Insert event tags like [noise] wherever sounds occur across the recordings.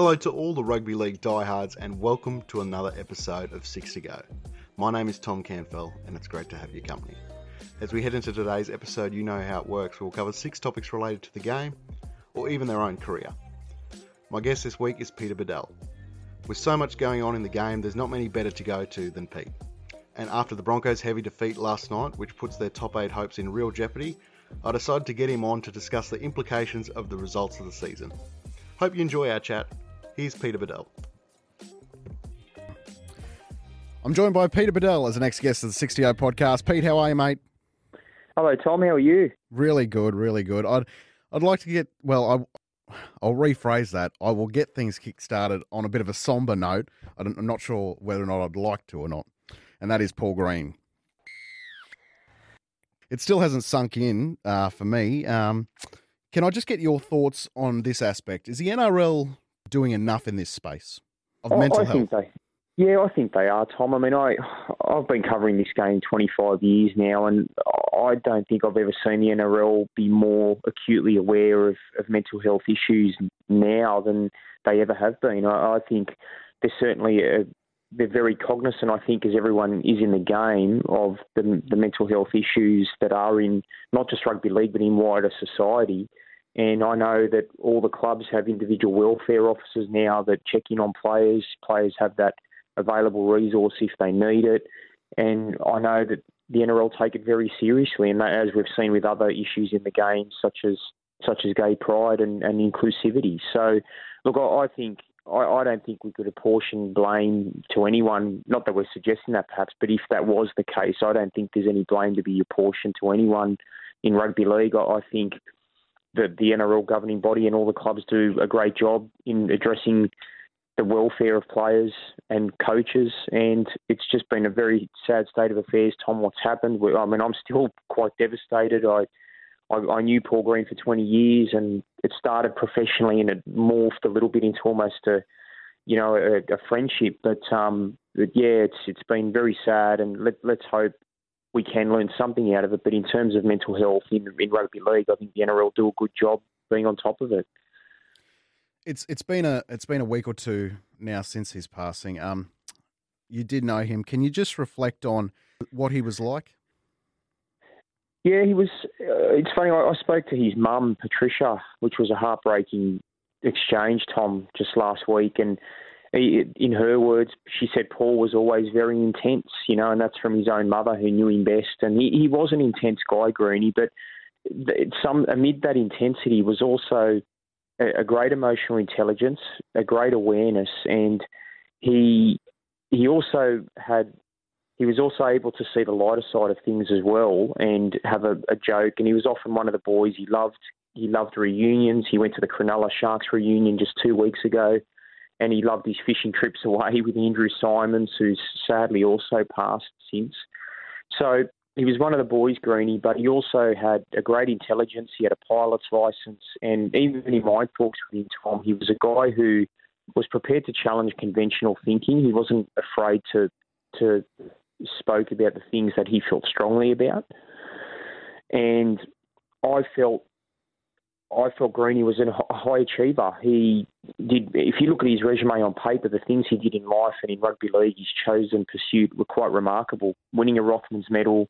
Hello to all the rugby league diehards and welcome to another episode of Six to Go. My name is Tom Canfell and it's great to have your company. As we head into today's episode, you know how it works. We'll cover six topics related to the game or even their own career. My guest this week is Peter Badel. With so much going on in the game, there's not many better to go to than Pete. And after the Broncos' heavy defeat last night, which puts their top eight hopes in real jeopardy, I decided to get him on to discuss the implications of the results of the season. Hope you enjoy our chat. Here's Peter Badel. I'm joined by Peter Badel as the next guest of the 60 podcast. Pete, how are you, mate? Hello, Tom. How are you? Really good, really good. I'd I'd like to get well. I I'll rephrase that. I will get things kick-started on a bit of a somber note. I'm not sure whether or not I'd like to or not, and that is Paul Green. It still hasn't sunk in uh, for me. Um, can I just get your thoughts on this aspect? Is the NRL doing enough in this space of I, mental I health? they, yeah, I think they are, Tom. I mean, I I've been covering this game 25 years now, and I don't think I've ever seen the NRL be more acutely aware of, of mental health issues now than they ever have been. I, I think there's certainly a, they're very cognizant, I think, as everyone is in the game, of the, the mental health issues that are in not just rugby league but in wider society. And I know that all the clubs have individual welfare officers now that check in on players. Players have that available resource if they need it. And I know that the NRL take it very seriously, and as we've seen with other issues in the game, such as such as gay pride and, and inclusivity. So, look, I, I think I, I don't think we could apportion blame to anyone. Not that we're suggesting that, perhaps, but if that was the case, I don't think there's any blame to be apportioned to anyone in rugby league. I, I think that the NRL governing body and all the clubs do a great job in addressing the welfare of players and coaches, and it's just been a very sad state of affairs. Tom, what's happened? I mean, I'm still quite devastated. I, I, I knew Paul Green for 20 years, and it started professionally, and it morphed a little bit into almost a, you know, a, a friendship. But, um, but yeah, it's it's been very sad, and let, let's hope we can learn something out of it. But in terms of mental health in, in rugby league, I think the NRL do a good job being on top of it. It's it's been a it's been a week or two now since his passing. Um, you did know him. Can you just reflect on what he was like? Yeah, he was. Uh, it's funny. I, I spoke to his mum, Patricia, which was a heartbreaking exchange, Tom, just last week, and in her words, she said Paul was always very intense, you know, and that's from his own mother who knew him best. And he, he was an intense guy, Greeny, but some amid that intensity was also a, a great emotional intelligence, a great awareness, and he he also had he was also able to see the lighter side of things as well and have a, a joke. And he was often one of the boys he loved. He loved reunions. He went to the Cronulla Sharks reunion just two weeks ago and he loved his fishing trips away with Andrew Simons, who's sadly also passed since. So he was one of the boys, Greeny, but he also had a great intelligence. He had a pilot's license, and even in my talks with him, Tom, he was a guy who was prepared to challenge conventional thinking. He wasn't afraid to to spoke about the things that he felt strongly about, and I felt I felt Greeny was a high achiever. He did, if you look at his resume on paper, the things he did in life and in rugby league, his chosen pursuit were quite remarkable. Winning a Rothmans medal,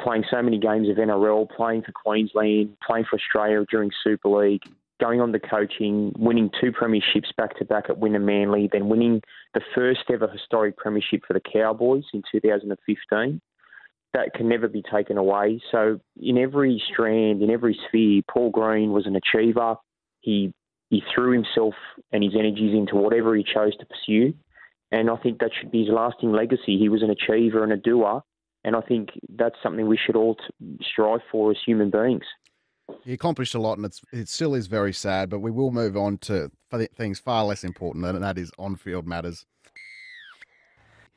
playing so many games of NRL, playing for Queensland, playing for Australia during Super League, going on to coaching, winning two premierships back to back at Wynnum Manly, then winning the first ever historic premiership for the Cowboys in 2015 that can never be taken away. So in every strand, in every sphere, Paul Green was an achiever. He he threw himself and his energies into whatever he chose to pursue, and I think that should be his lasting legacy. He was an achiever and a doer, and I think that's something we should all strive for as human beings. He accomplished a lot, and it's it still is very sad. But we will move on to things far less important, and that is on-field matters.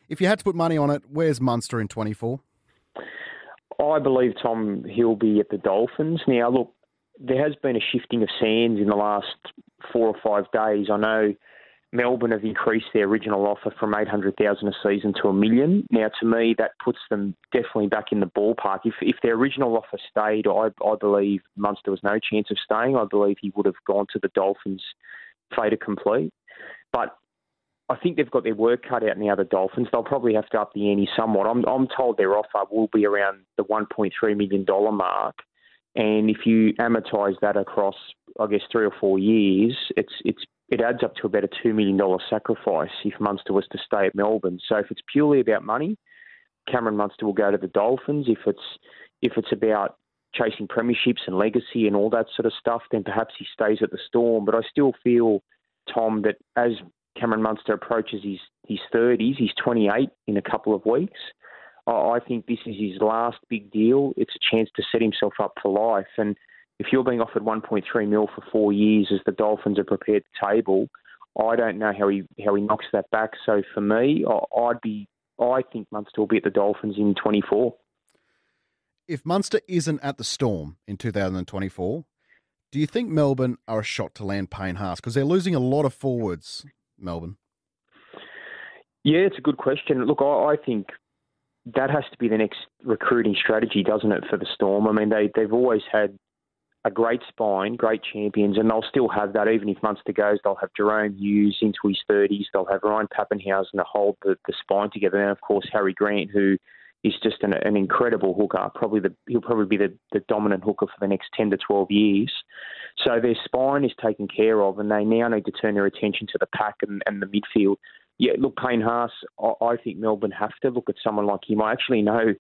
If you had to put money on it, where's Munster in twenty four? I believe Tom he'll be at the Dolphins. Now, look, there has been a shifting of sands in the last four or five days. I know Melbourne have increased their original offer from eight hundred thousand a season to a million. Now, to me, that puts them definitely back in the ballpark. If if their original offer stayed, I I believe Munster was no chance of staying. I believe he would have gone to the Dolphins fait complete. But I think they've got their work cut out now, the other Dolphins. They'll probably have to up the ante somewhat. I'm, I'm told their offer will be around the $1.3 million mark. And if you amortise that across, I guess, three or four years, it's it's it adds up to about a $2 million sacrifice if Munster was to stay at Melbourne. So if it's purely about money, Cameron Munster will go to the Dolphins. If it's if it's about chasing premierships and legacy and all that sort of stuff, then perhaps he stays at the Storm. But I still feel, Tom, that as Cameron Munster approaches his his 30s, he's 28 in a couple of weeks. I think this is his last big deal. It's a chance to set himself up for life. And if you're being offered 1.3 mil for four years as the Dolphins are prepared to table, I don't know how he how he knocks that back. So for me, I'd be I think Munster will be at the Dolphins in 24. If Munster isn't at the Storm in 2024, do you think Melbourne are a shot to land Payne Haas? Because they're losing a lot of forwards, Melbourne. Yeah, it's a good question. Look, I, I think that has to be the next recruiting strategy, doesn't it, for the Storm? I mean, they, they've always had a great spine, great champions, and they'll still have that even if Munster goes. They'll have Jahrome Hughes into his 30s. They'll have Ryan Papenhuyzen to hold the, the spine together. And, of course, Harry Grant, who is just an, an incredible hooker. Probably the, He'll probably be the, the dominant hooker for the next 10 to 12 years. So their spine is taken care of, and they now need to turn their attention to the pack and, and the midfield. Yeah, look, Payne Haas, I, I think Melbourne have to look at someone like him. I actually know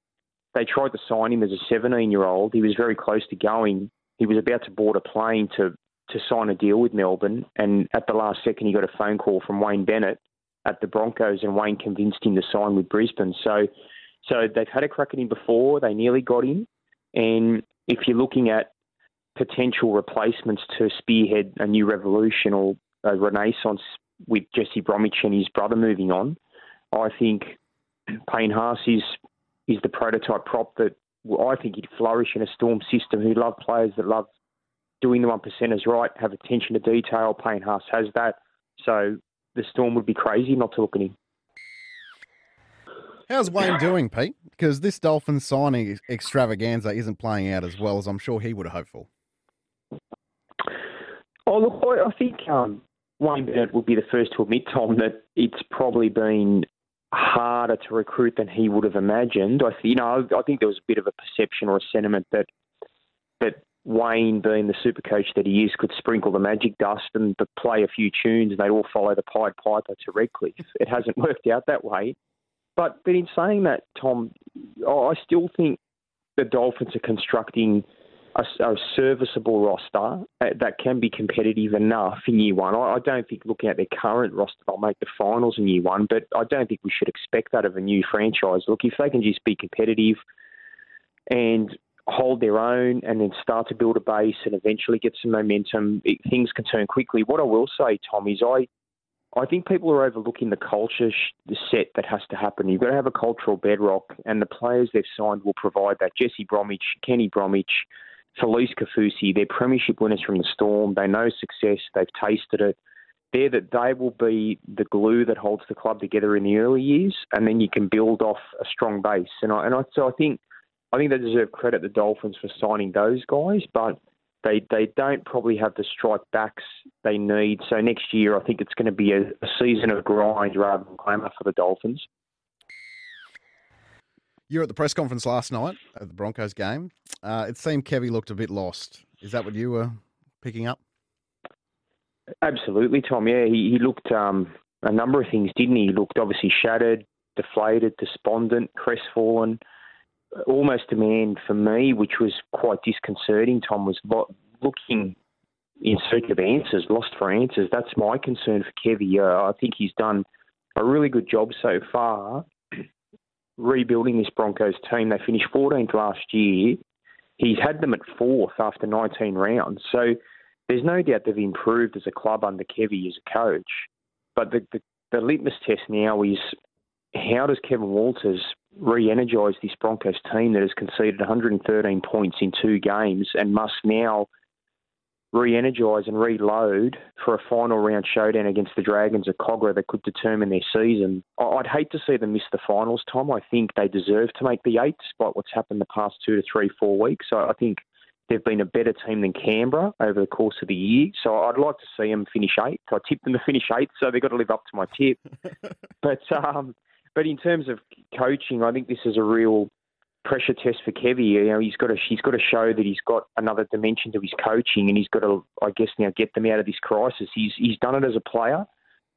they tried to sign him as a 17 year old. He was very close to going he was about to board a plane to to sign a deal with Melbourne, and at the last second, he got a phone call from Wayne Bennett at the Broncos, and Wayne convinced him to sign with Brisbane. So, so they've had a crack at him before. They nearly got him, and if you're looking at potential replacements to spearhead a new revolution or a renaissance with Jesse Bromwich and his brother moving on, I think Payne Haas is is the prototype prop that I think he'd flourish in a Storm system who love players that love doing the one percenters right, have attention to detail. Payne Haas has that. So the Storm would be crazy not to look at him. How's Wayne doing, Pete? Because this Dolphin signing extravaganza isn't playing out as well as I'm sure he would have hoped for. Oh, look, I think um, Wayne Bennett will be the first to admit, Tom, that it's probably been harder to recruit than he would have imagined. I, you know, I think there was a bit of a perception or a sentiment that that Wayne, being the super coach that he is, could sprinkle the magic dust and play a few tunes and they'd all follow the Pied Piper to Redcliffe. [laughs] It hasn't worked out that way. But but in saying that, Tom, I still think the Dolphins are constructing a, a, serviceable roster uh, that can be competitive enough in year one. I, I, don't think looking at their current roster, they'll make the finals in year one, but I don't think we should expect that of a new franchise. Look, if they can just be competitive and hold their own and then start to build a base and eventually get some momentum, it, things can turn quickly. What I will say, Tom, is I. I think people are overlooking the culture the set that has to happen. You've got to have a cultural bedrock, and the players they've signed will provide that. Jesse Bromwich, Kenny Bromwich, Felise Kaufusi. they're premiership winners from the Storm. They know success. They've tasted it. They're that they will be the glue that holds the club together in the early years, and then you can build off a strong base. And I, and I, so I think I think they deserve credit the Dolphins for signing those guys, but they they don't probably have the strike backs they need. So next year, I think it's going to be a, a season of grind rather than glamour for the Dolphins. You were at the press conference last night at the Broncos game. Uh, it seemed Kevy looked a bit lost. Is that what you were picking up? Absolutely, Tom. Yeah, he, he looked um, a number of things, didn't he? He looked obviously shattered, deflated, despondent, crestfallen, almost a man for me, which was quite disconcerting. Tom was looking in search of answers, lost for answers. That's my concern for Kevy. Uh, I think he's done a really good job so far rebuilding this Broncos team. They finished 14th last year. He's had them at fourth after 19 rounds. So there's no doubt they've improved as a club under Kevy as a coach. But the, the, the litmus test now is how does Kevin Walters re energise this Broncos team that has conceded 113 points in two games and must now re-energise and reload for a final round showdown against the Dragons at Kogarah that could determine their season. I'd hate to see them miss the finals, Tom. I think they deserve to make the eight, despite what's happened the past two to three, four weeks. So I think they've been a better team than Canberra over the course of the year. So I'd like to see them finish eighth. I tipped them to finish eighth, so they've got to live up to my tip. [laughs] but um, but in terms of coaching, I think this is a real pressure test for Kevy. You know, he's got to he's got to show that he's got another dimension to his coaching, and he's got to, I guess, now get them out of this crisis. He's he's done it as a player,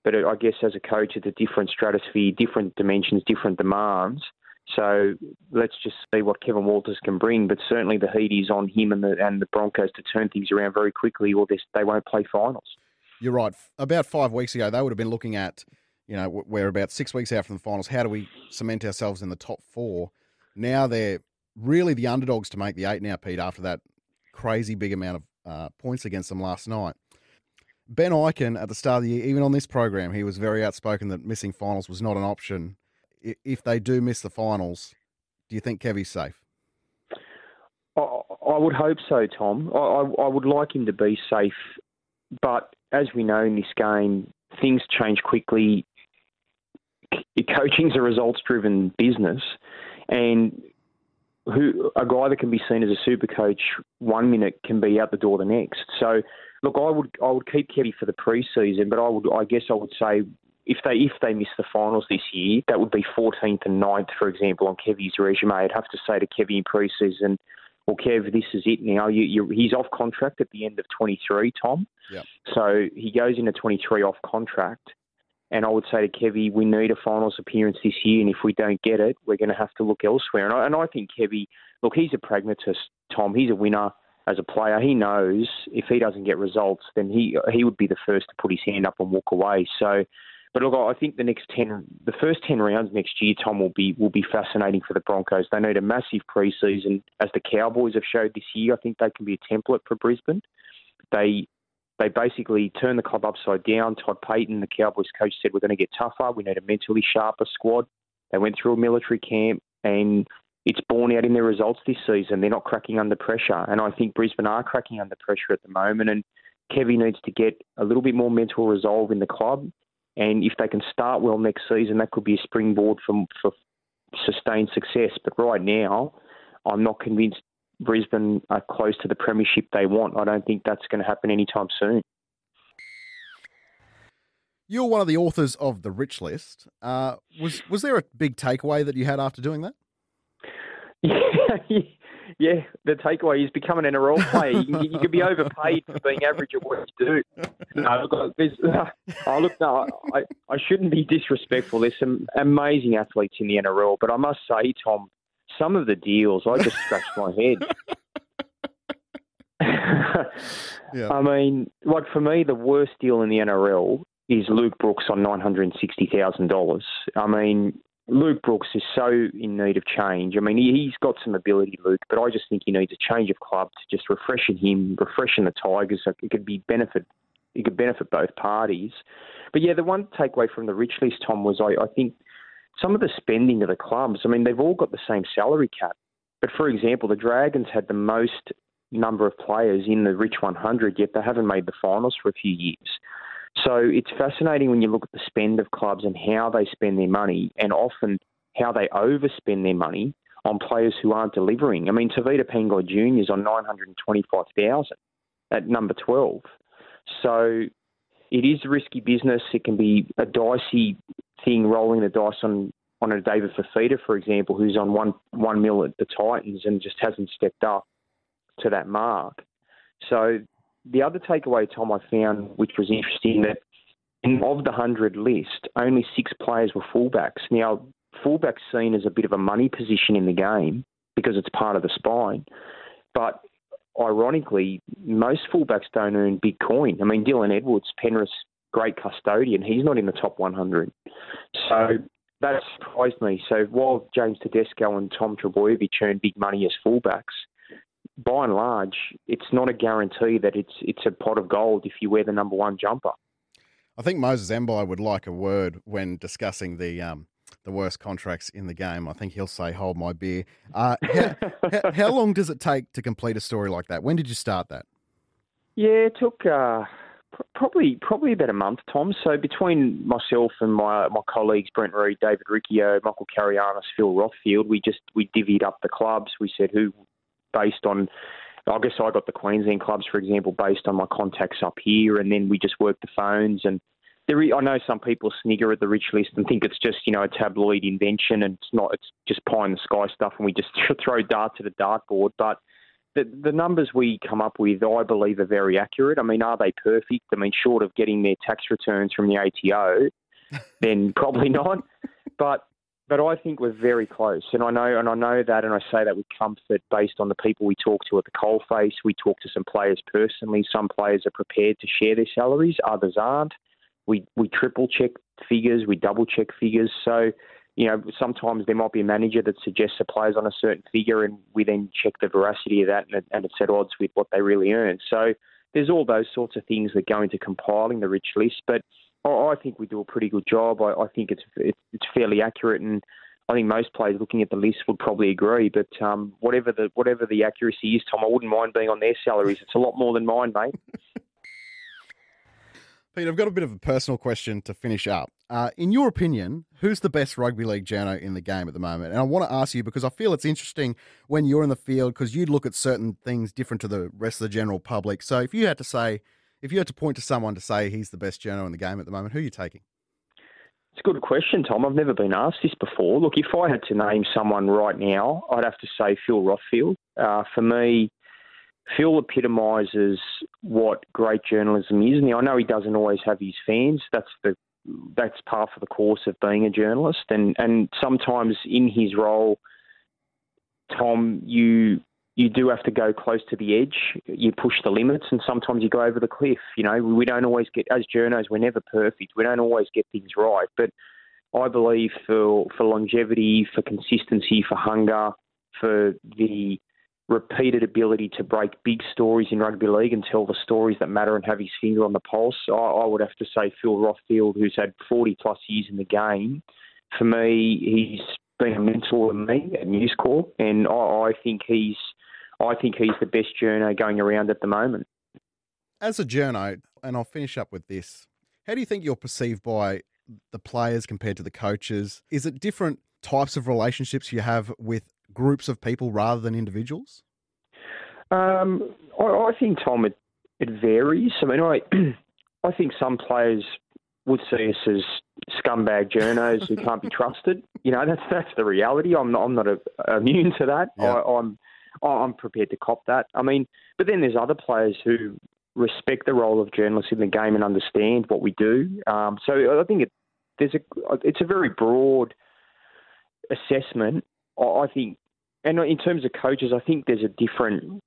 but I guess as a coach, it's a different stratosphere, different dimensions, different demands. So let's just see what Kevin Walters can bring. But certainly the heat is on him and the and the Broncos to turn things around very quickly, or they won't play finals. You're right. About five weeks ago, they would have been looking at, you know, we're about six weeks out from the finals. How do we cement ourselves in the top four? Now they're really the underdogs to make the eight now, Pete, after that crazy big amount of uh, points against them last night. Ben Ikin, at the start of the year, even on this program, he was very outspoken that missing finals was not an option. If they do miss the finals, do you think Kevy's safe? I would hope so, Tom. I, would like him to be safe, but as we know in this game, things change quickly. Coaching's a results-driven business, and who a guy that can be seen as a super coach one minute can be out the door the next. So, look, I would I would keep Kevy for the preseason, but I would I guess I would say if they if they miss the finals this year, that would be 14th and 9th, for example, on Kevy's resume. I'd have to say to Kevy in preseason, well, Kev, this is it now. You, you, he's off contract at the end of 23, Tom. Yep. So he goes into 23 off contract. And I would say to Kevy, we need a finals appearance this year, and if we don't get it, we're going to have to look elsewhere. And I, and I think Kevy, look, he's a pragmatist, Tom. He's a winner as a player. He knows if he doesn't get results, then he he would be the first to put his hand up and walk away. So, but look, I think the next ten, the first ten rounds next year, Tom will be will be fascinating for the Broncos. They need a massive preseason, as the Cowboys have showed this year. I think they can be a template for Brisbane. They they basically turned the club upside down. Todd Payten, the Cowboys coach, said we're going to get tougher. We need a mentally sharper squad. They went through a military camp, and it's borne out in their results this season. They're not cracking under pressure, and I think Brisbane are cracking under pressure at the moment. And Kevy needs to get a little bit more mental resolve in the club. And if they can start well next season, that could be a springboard for, for sustained success. But right now, I'm not convinced Brisbane are close to the premiership they want. I don't think that's going to happen anytime soon. You're one of the authors of the Rich List. Uh, was was there a big takeaway that you had after doing that? Yeah, [laughs] yeah. The takeaway is become an NRL player. You, you can be overpaid for being average at what you do. No, look, oh, [laughs] look, no, I, I shouldn't be disrespectful. There's some amazing athletes in the NRL, but I must say, Tom, some of the deals, I just scratched my head. [laughs] [laughs] yeah. I mean, like for me, the worst deal in the NRL is Luke Brooks on nine hundred and sixty thousand dollars. I mean, Luke Brooks is so in need of change. I mean, he's got some ability, Luke, but I just think he needs a change of club to just refreshing him, refreshing the Tigers. It could be benefit. It could benefit both parties. But yeah, the one takeaway from the rich list, Tom, was I, I think some of the spending of the clubs, I mean, they've all got the same salary cap. But for example, the Dragons had the most number of players in the Rich 100, yet they haven't made the finals for a few years. So it's fascinating when you look at the spend of clubs and how they spend their money, and often how they overspend their money on players who aren't delivering. I mean, Tevita Pangai Jr. is on 925000 at number 12. So it is a risky business. It can be a dicey thing rolling the dice on on a David Fifita, for example, who's on one one mil at the Titans and just hasn't stepped up to that mark. So the other takeaway, Tom, I found, which was interesting, that of the hundred list, only six players were fullbacks. Now, fullback's seen as a bit of a money position in the game because it's part of the spine, but ironically, most fullbacks don't earn big coin. I mean, Dylan Edwards, Penrith's great custodian, he's not in the top 100. So that surprised me. So while James Tedesco and Tom Trbojevic earn big money as fullbacks, by and large, it's not a guarantee that it's it's a pot of gold if you wear the number one jumper. I think Moses Mbye would like a word when discussing the um, the worst contracts in the game. I think he'll say, "Hold my beer." Uh, [laughs] how, how, long does it take to complete a story like that? When did you start that? Yeah, it took uh, probably probably about a month, Tom. So between myself and my my colleagues Brent Read, David Riccio, Michael Carayannis, Phil Rothfield, we just we divvied up the clubs. We said who, based on I guess I got the Queensland clubs, for example, based on my contacts up here, and then we just worked the phones. And there, I know some people snigger at the rich list and think it's just you know a tabloid invention, and it's not. It's just pie in the sky stuff, and we just [laughs] throw darts at a dartboard. But the, the numbers we come up with, I believe, are very accurate. I mean, are they perfect? I mean, short of getting their tax returns from the ATO, [laughs] then probably not. But but I think we're very close, and I know and I know that, and I say that with comfort based on the people we talk to at the coalface. We talk to some players personally. Some players are prepared to share their salaries, others aren't. We we triple check figures, we double check figures. So you know, sometimes there might be a manager that suggests a player's on a certain figure, and we then check the veracity of that, and, it's at odds with what they really earn. So there's all those sorts of things that go into compiling the rich list. But I, I think we do a pretty good job. I, I think it's, it's, it's fairly accurate, and I think most players looking at the list would probably agree. But um, whatever the whatever the accuracy is, Tom, I wouldn't mind being on their salaries. It's a lot more than mine, mate. [laughs] Pete, I've got a bit of a personal question to finish up. Uh, in your opinion, who's the best rugby league journo in the game at the moment? And I want to ask you because I feel it's interesting when you're in the field because you'd look at certain things different to the rest of the general public. So if you had to say, if you had to point to someone to say he's the best journo in the game at the moment, who are you taking? It's a good question, Tom. I've never been asked this before. Look, if I had to name someone right now, I'd have to say Phil Rothfield. Uh, for me, Phil epitomises what great journalism is. Now I know he doesn't always have his fans. That's the that's part of the course of being a journalist, and and sometimes in his role, Tom, you you do have to go close to the edge. You push the limits, and sometimes you go over the cliff. You know, we don't always get as journos. We're never perfect. We don't always get things right, but I believe for for longevity, for consistency, for hunger, for the repeated ability to break big stories in rugby league and tell the stories that matter and have his finger on the pulse. I, I would have to say Phil Rothfield, who's had 40 plus years in the game. For me, he's been a mentor to me at News Corp, and I, I think he's I think he's the best journo going around at the moment. As a journo, and I'll finish up with this. How do you think you're perceived by the players compared to the coaches? Is it different types of relationships you have with groups of people rather than individuals? Um, I, I, think Tom, it, it varies. I mean, I [clears throat] I think some players would see us as scumbag journos who can't be trusted. You know, that's that's the reality. I'm not I'm not a, immune to that. Yeah. I, I'm I'm prepared to cop that. I mean, but then there's other players who respect the role of journalists in the game and understand what we do. Um, so I think it, there's a it's a very broad assessment. I think and in terms of coaches, I think there's a different.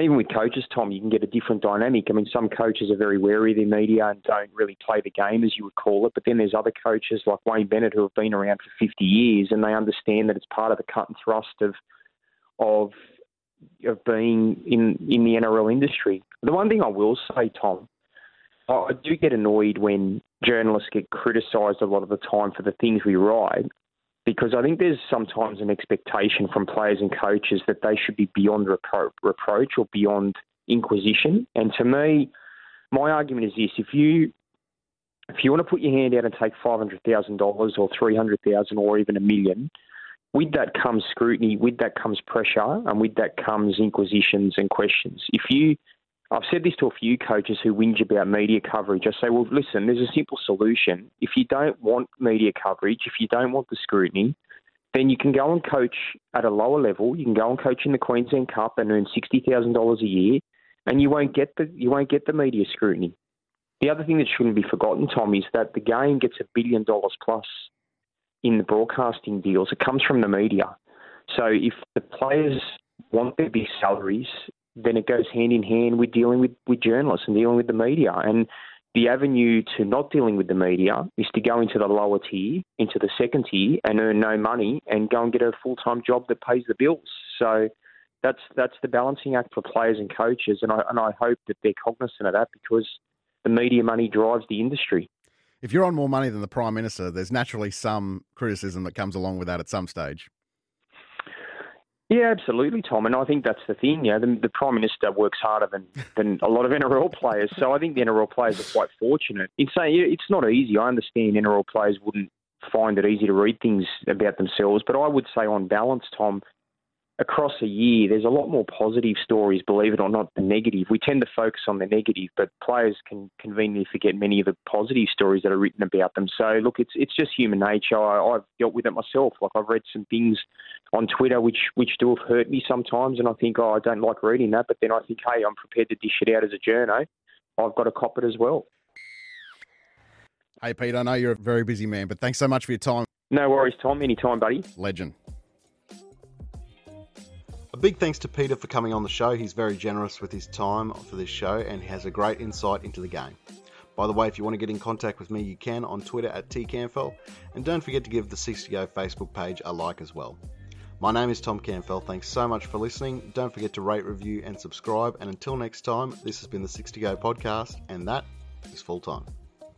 Even with coaches, Tom, you can get a different dynamic. I mean, some coaches are very wary of their media and don't really play the game, as you would call it. But then there's other coaches like Wayne Bennett who have been around for 50 years and they understand that it's part of the cut and thrust of of of being in in the NRL industry. The one thing I will say, Tom, I do get annoyed when journalists get criticised a lot of the time for the things we write because I think there's sometimes an expectation from players and coaches that they should be beyond repro- reproach or beyond inquisition. And to me, my argument is this: if you if you want to put your hand out and take five hundred thousand dollars or three hundred thousand or even a million, with that comes scrutiny, with that comes pressure, and with that comes inquisitions and questions. If you I've said this to a few coaches who whinge about media coverage. I say, well, listen, there's a simple solution. If you don't want media coverage, if you don't want the scrutiny, then you can go and coach at a lower level. You can go and coach in the Queensland Cup and earn sixty thousand dollars a year, and you won't get the you won't get the media scrutiny. The other thing that shouldn't be forgotten, Tom, is that the game gets a billion dollars plus in the broadcasting deals. It comes from the media. So if the players want their big salaries then it goes hand in hand with dealing with, with journalists and dealing with the media. And the avenue to not dealing with the media is to go into the lower tier, into the second tier, and earn no money and go and get a full time job that pays the bills. So that's that's the balancing act for players and coaches, and I and I hope that they're cognizant of that because the media money drives the industry. If you're on more money than the prime minister, there's naturally some criticism that comes along with that at some stage. Yeah, absolutely, Tom. And I think that's the thing. You know, the, the Prime Minister works harder than, than a lot of [laughs] NRL players. So I think the NRL players are quite fortunate. In saying it's not easy. I understand NRL players wouldn't find it easy to read things about themselves. But I would say, on balance, Tom, across a year, there's a lot more positive stories, believe it or not, than negative. We tend to focus on the negative, but players can conveniently forget many of the positive stories that are written about them. So, look, it's it's just human nature. I, I've dealt with it myself. Like I've read some things on Twitter which which do have hurt me sometimes, and I think, oh, I don't like reading that. But then I think, hey, I'm prepared to dish it out as a journo. I've got to cop it as well. Hey, Pete, I know you're a very busy man, but thanks so much for your time. No worries, Tom. Anytime, buddy. Legend. Big thanks to Peter for coming on the show. He's very generous with his time for this show and has a great insight into the game. By the way, if you want to get in contact with me, you can on Twitter at tcanfell, and don't forget to give the Six to Go Facebook page a like as well. My name is Tom Canfell. Thanks so much for listening. Don't forget to rate, review, and subscribe. And until next time, this has been the Six to Go podcast, and that is full time.